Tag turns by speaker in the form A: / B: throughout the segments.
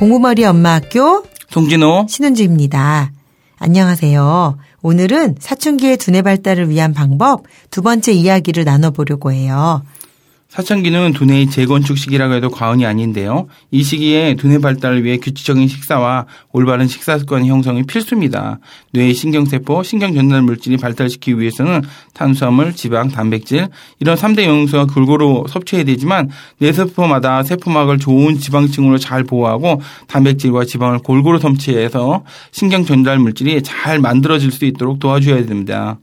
A: 공부머리 엄마 학교
B: 송진호
A: 신은주입니다. 안녕하세요. 오늘은 사춘기의 두뇌 발달을 위한 방법 두 번째 이야기를 나눠보려고 해요.
B: 사춘기는 두뇌의 재건축 시기라고 해도 과언이 아닌데요. 이 시기에 두뇌 발달을 위해 규칙적인 식사와 올바른 식사 습관 형성이 필수입니다. 뇌의 신경세포, 신경전달 물질이 발달시키기 위해서는 탄수화물, 지방, 단백질 이런 3대 영양소가 골고루 섭취해야 되지만 뇌세포마다 세포막을 좋은 지방층으로 잘 보호하고 단백질과 지방을 골고루 섭취해서 신경전달 물질이 잘 만들어질 수 있도록 도와줘야 됩니다.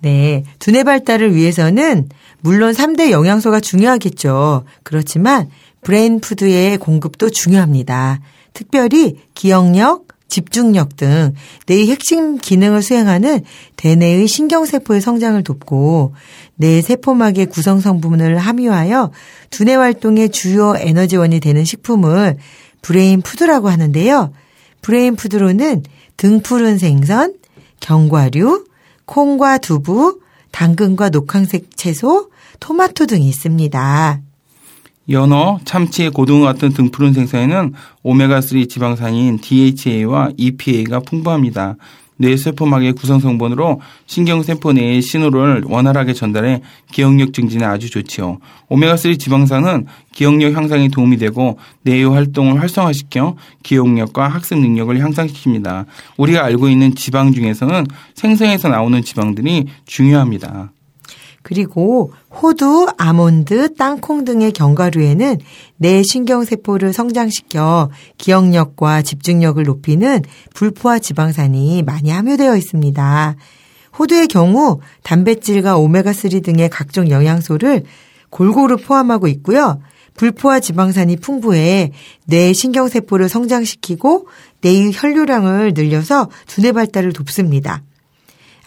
A: 네. 두뇌 발달을 위해서는 물론 3대 영양소가 중요하겠죠. 그렇지만 brain food의 공급도 중요합니다. 특별히 기억력, 집중력 등 뇌의 핵심 기능을 수행하는 대뇌의 신경세포의 성장을 돕고 뇌 세포막의 구성 성분을 함유하여 두뇌 활동의 주요 에너지원이 되는 식품을 brain food라고 하는데요. brain food로는 등푸른 생선, 견과류, 콩과 두부, 당근과 녹황색 채소, 토마토 등이 있습니다.
B: 연어, 참치, 고등어 같은 등푸른 생선에는 오메가3 지방산인 DHA와 EPA가 풍부합니다. 뇌세포막의 구성 성분으로 신경세포 내의 신호를 원활하게 전달해 기억력 증진에 아주 좋지요. 오메가3 지방산은 기억력 향상에 도움이 되고 뇌의 활동을 활성화시켜 기억력과 학습 능력을 향상시킵니다. 우리가 알고 있는 지방 중에서는 생선에서 나오는 지방들이 중요합니다.
A: 그리고 호두, 아몬드, 땅콩 등의 견과류에는 뇌 신경세포를 성장시켜 기억력과 집중력을 높이는 불포화 지방산이 많이 함유되어 있습니다. 호두의 경우 단백질과 오메가3 등의 각종 영양소를 골고루 포함하고 있고요. 불포화 지방산이 풍부해 뇌 신경세포를 성장시키고 뇌의 혈류량을 늘려서 두뇌 발달을 돕습니다.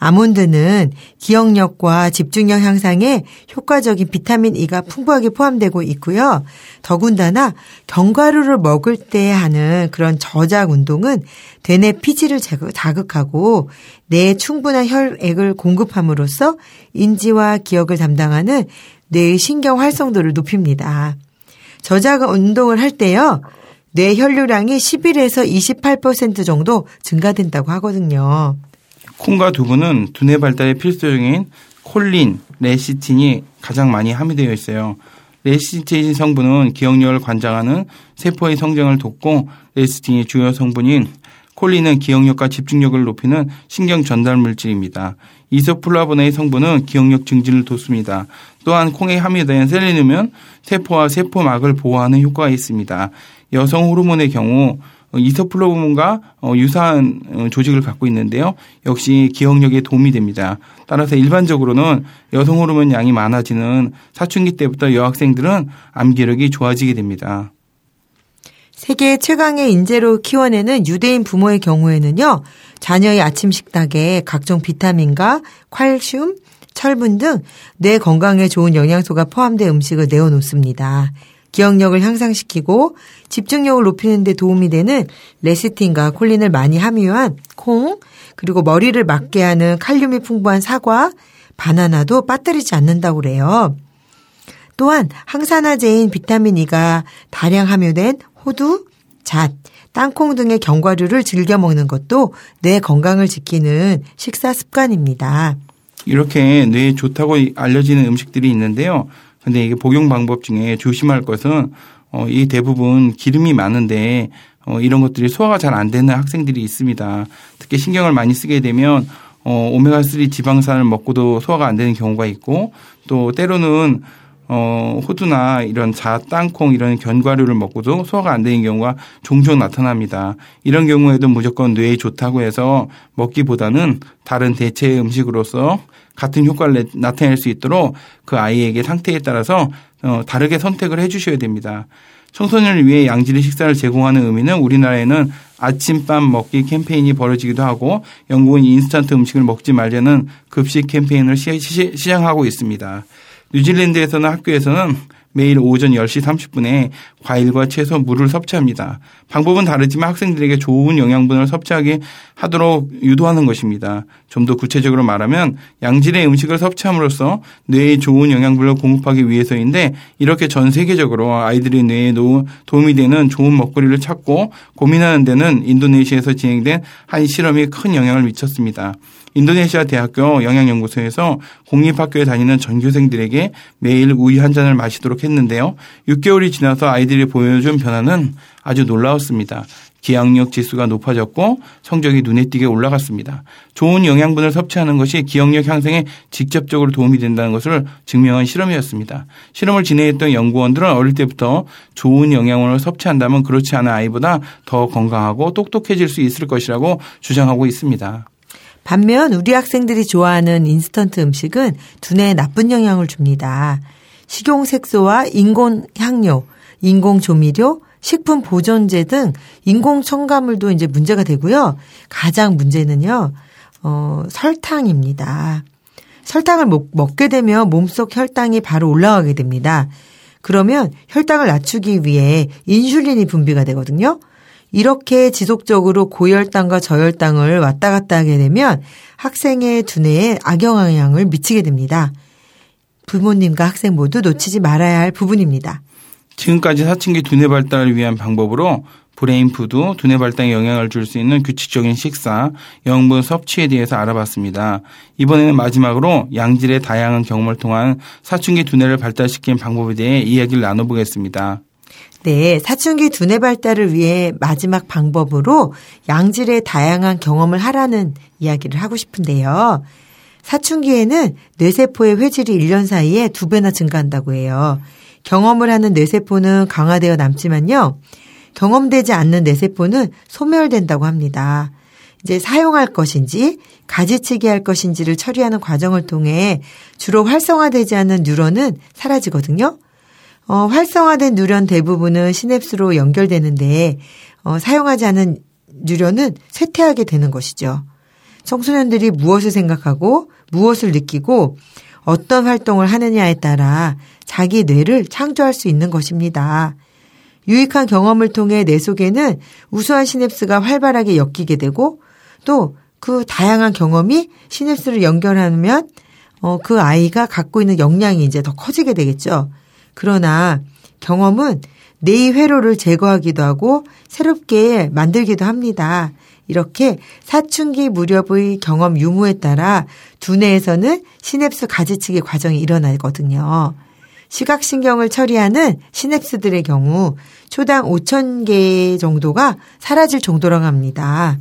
A: 아몬드는 기억력과 집중력 향상에 효과적인 비타민 E가 풍부하게 포함되고 있고요. 더군다나 견과류를 먹을 때 하는 그런 저작 운동은 대뇌 피지를 자극하고 뇌에 충분한 혈액을 공급함으로써 인지와 기억을 담당하는 뇌의 신경 활성도를 높입니다. 저작 운동을 할 때요. 뇌 혈류량이 11에서 28% 정도 증가된다고 하거든요.
B: 콩과 두부는 두뇌 발달에 필수적인 콜린, 레시틴이 가장 많이 함유되어 있어요. 레시틴 성분은 기억력을 관장하는 세포의 성장을 돕고 레시틴의 주요 성분인 콜린은 기억력과 집중력을 높이는 신경 전달 물질입니다. 이소플라보나의 성분은 기억력 증진을 돕습니다. 또한 콩에 함유된 셀레늄은 세포와 세포막을 보호하는 효과가 있습니다. 여성 호르몬의 경우 어, 이소플로몬과 어, 유사한 어, 조직을 갖고 있는데요. 역시 기억력에 도움이 됩니다. 따라서 일반적으로는 여성 호르몬 양이 많아지는 사춘기 때부터 여학생들은 암기력이 좋아지게 됩니다.
A: 세계 최강의 인재로 키워내는 유대인 부모의 경우에는요, 자녀의 아침 식탁에 각종 비타민과 칼슘, 철분 등 뇌 건강에 좋은 영양소가 포함된 음식을 내어놓습니다. 기억력을 향상시키고 집중력을 높이는 데 도움이 되는 레시틴과 콜린을 많이 함유한 콩, 그리고 머리를 맑게 하는 칼륨이 풍부한 사과, 바나나도 빠뜨리지 않는다고 그래요. 또한 항산화제인 비타민 E가 다량 함유된 호두, 잣, 땅콩 등의 견과류를 즐겨 먹는 것도 뇌 건강을 지키는 식사 습관입니다.
B: 이렇게 뇌에 좋다고 알려지는 음식들이 있는데요. 근데 이게 복용 방법 중에 조심할 것은 어, 이 대부분 기름이 많은데 어, 이런 것들이 소화가 잘 안 되는 학생들이 있습니다. 특히 신경을 많이 쓰게 되면 어, 오메가3 지방산을 먹고도 소화가 안 되는 경우가 있고 또 때로는 어, 호두나 이런 자, 땅콩 이런 견과류를 먹고도 소화가 안 되는 경우가 종종 나타납니다. 이런 경우에도 무조건 뇌에 좋다고 해서 먹기보다는 다른 대체 음식으로서 같은 효과를 나타낼 수 있도록 그 아이에게 상태에 따라서 어, 다르게 선택을 해 주셔야 됩니다. 청소년을 위해 양질의 식사를 제공하는 의미는 우리나라에는 아침밥 먹기 캠페인이 벌어지기도 하고 영국은 인스턴트 음식을 먹지 말자는 급식 캠페인을 시작하고 있습니다. 뉴질랜드에서는 학교에서는 매일 오전 10시 30분에 과일과 채소, 물을 섭취합니다. 방법은 다르지만 학생들에게 좋은 영양분을 섭취하게 하도록 유도하는 것입니다. 좀 더 구체적으로 말하면 양질의 음식을 섭취함으로써 뇌에 좋은 영양분을 공급하기 위해서인데 이렇게 전 세계적으로 아이들의 뇌에 도움이 되는 좋은 먹거리를 찾고 고민하는 데는 인도네시아에서 진행된 한 실험이 큰 영향을 미쳤습니다. 인도네시아 대학교 영양연구소에서 공립학교에 다니는 전교생들에게 매일 우유 한 잔을 마시도록 했는데요. 6개월이 지나서 아이들이 보여준 변화는 아주 놀라웠습니다. 기억력 지수가 높아졌고 성적이 눈에 띄게 올라갔습니다. 좋은 영양분을 섭취하는 것이 기억력 향상에 직접적으로 도움이 된다는 것을 증명한 실험이었습니다. 실험을 진행했던 연구원들은 어릴 때부터 좋은 영양분을 섭취한다면 그렇지 않은 아이보다 더 건강하고 똑똑해질 수 있을 것이라고 주장하고 있습니다.
A: 반면 우리 학생들이 좋아하는 인스턴트 음식은 두뇌에 나쁜 영향을 줍니다. 식용색소와 인공 향료, 인공 조미료, 식품 보존제 등 인공 첨가물도 이제 문제가 되고요. 가장 문제는요. 어, 설탕입니다. 설탕을 먹, 먹게 되면 몸속 혈당이 바로 올라가게 됩니다. 그러면 혈당을 낮추기 위해 인슐린이 분비가 되거든요. 이렇게 지속적으로 고혈당과 저혈당을 왔다 갔다 하게 되면 학생의 두뇌에 악영향을 미치게 됩니다. 부모님과 학생 모두 놓치지 말아야 할 부분입니다.
B: 지금까지 사춘기 두뇌 발달을 위한 방법으로 brain food, 두뇌 발달에 영향을 줄 수 있는 규칙적인 식사, 영양분 섭취에 대해서 알아봤습니다. 이번에는 마지막으로 양질의 다양한 경험을 통한 사춘기 두뇌를 발달시키는 방법에 대해 이야기를 나눠보겠습니다.
A: 네, 사춘기 두뇌 발달을 위해 마지막 방법으로 양질의 다양한 경험을 하라는 이야기를 하고 싶은데요. 사춘기에는 뇌세포의 회질이 1년 사이에 두 배나 증가한다고 해요. 경험을 하는 뇌세포는 강화되어 남지만요. 경험되지 않는 뇌세포는 소멸된다고 합니다. 이제 사용할 것인지 가지치기 할 것인지를 처리하는 과정을 통해 주로 활성화되지 않는 뉴런은 사라지거든요. 어, 활성화된 뉴런 대부분은 시냅스로 연결되는데 어, 사용하지 않은 뉴런은 쇠퇴하게 되는 것이죠. 청소년들이 무엇을 생각하고 무엇을 느끼고 어떤 활동을 하느냐에 따라 자기 뇌를 창조할 수 있는 것입니다. 유익한 경험을 통해 뇌 속에는 우수한 시냅스가 활발하게 엮이게 되고 또 그 다양한 경험이 시냅스를 연결하면 어, 그 아이가 갖고 있는 역량이 이제 더 커지게 되겠죠. 그러나 경험은 뇌의 회로를 제거하기도 하고 새롭게 만들기도 합니다. 이렇게 사춘기 무렵의 경험 유무에 따라 두뇌에서는 시냅스 가지치기 과정이 일어나거든요. 시각신경을 처리하는 시냅스들의 경우 초당 5,000개 정도가 사라질 정도라고 합니다.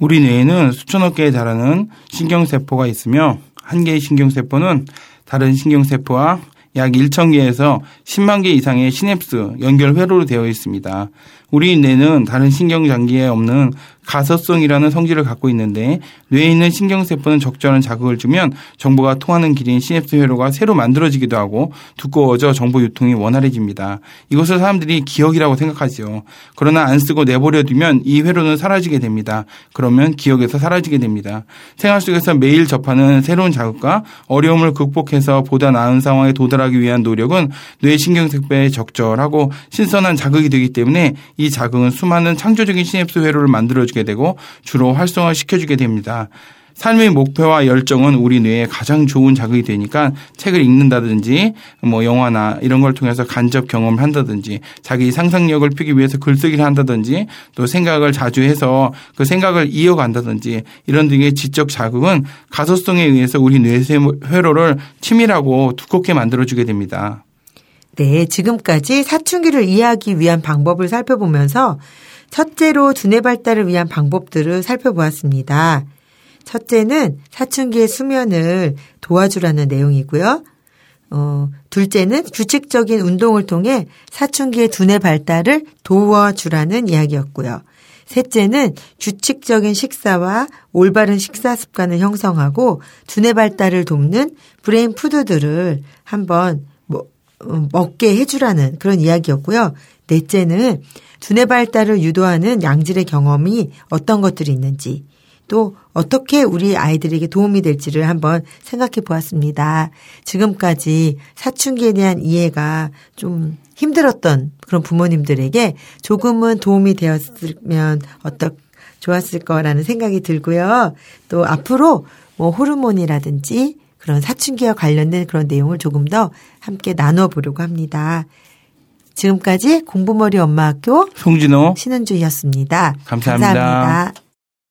B: 우리 뇌에는 수천억 개에 달하는 신경세포가 있으며 한 개의 신경세포는 다른 신경세포와 약 1,000개에서 10만 개 이상의 시냅스 연결 회로로 되어 있습니다. 우리 뇌는 다른 신경장기에 없는 가서성이라는 성질을 갖고 있는데 뇌에 있는 신경세포는 적절한 자극을 주면 정보가 통하는 길인 시냅스 회로가 새로 만들어지기도 하고 두꺼워져 정보 유통이 원활해집니다. 이것을 사람들이 기억이라고 생각하지요. 그러나 안 쓰고 내버려 두면 이 회로는 사라지게 됩니다. 그러면 기억에서 사라지게 됩니다. 생활 속에서 매일 접하는 새로운 자극과 어려움을 극복해서 보다 나은 상황에 도달하기 위한 노력은 뇌 신경세포에 적절하고 신선한 자극이 되기 때문에 이 자극은 수많은 창조적인 시냅스 회로를 만들어 주게 되고 주로 활성화시켜주게 됩니다. 삶의 목표와 열정은 우리 뇌에 가장 좋은 자극이 되니까 책을 읽는다든지 뭐 영화나 이런 걸 통해서 간접 경험을 한다든지 자기 상상력을 피기 위해서 글쓰기를 한다든지 또 생각을 자주 해서 그 생각을 이어간다든지 이런 등의 지적 자극은 가소성에 의해서 우리 뇌 회로를 치밀하고 두껍게 만들어주게 됩니다.
A: 네, 지금까지 사춘기를 이해하기 위한 방법을 살펴보면서 첫째로 두뇌 발달을 위한 방법들을 살펴보았습니다. 첫째는 사춘기의 수면을 도와주라는 내용이고요. 어, 둘째는 규칙적인 운동을 통해 사춘기의 두뇌 발달을 도와주라는 이야기였고요. 셋째는 규칙적인 식사와 올바른 식사 습관을 형성하고 두뇌 발달을 돕는 brain food들을 한번 먹게 해주라는 그런 이야기였고요. 넷째는 두뇌 발달을 유도하는 양질의 경험이 어떤 것들이 있는지, 또 어떻게 우리 아이들에게 도움이 될지를 한번 생각해 보았습니다. 지금까지 사춘기에 대한 이해가 좀 힘들었던 그런 부모님들에게 조금은 도움이 되었으면 어떻 좋았을 거라는 생각이 들고요. 또 앞으로 뭐 호르몬이라든지 그런 사춘기와 관련된 그런 내용을 조금 더 함께 나눠 보려고 합니다. 지금까지 공부머리 엄마학교
B: 송진호
A: 신은주였습니다
B: 감사합니다.
A: 감사합니다.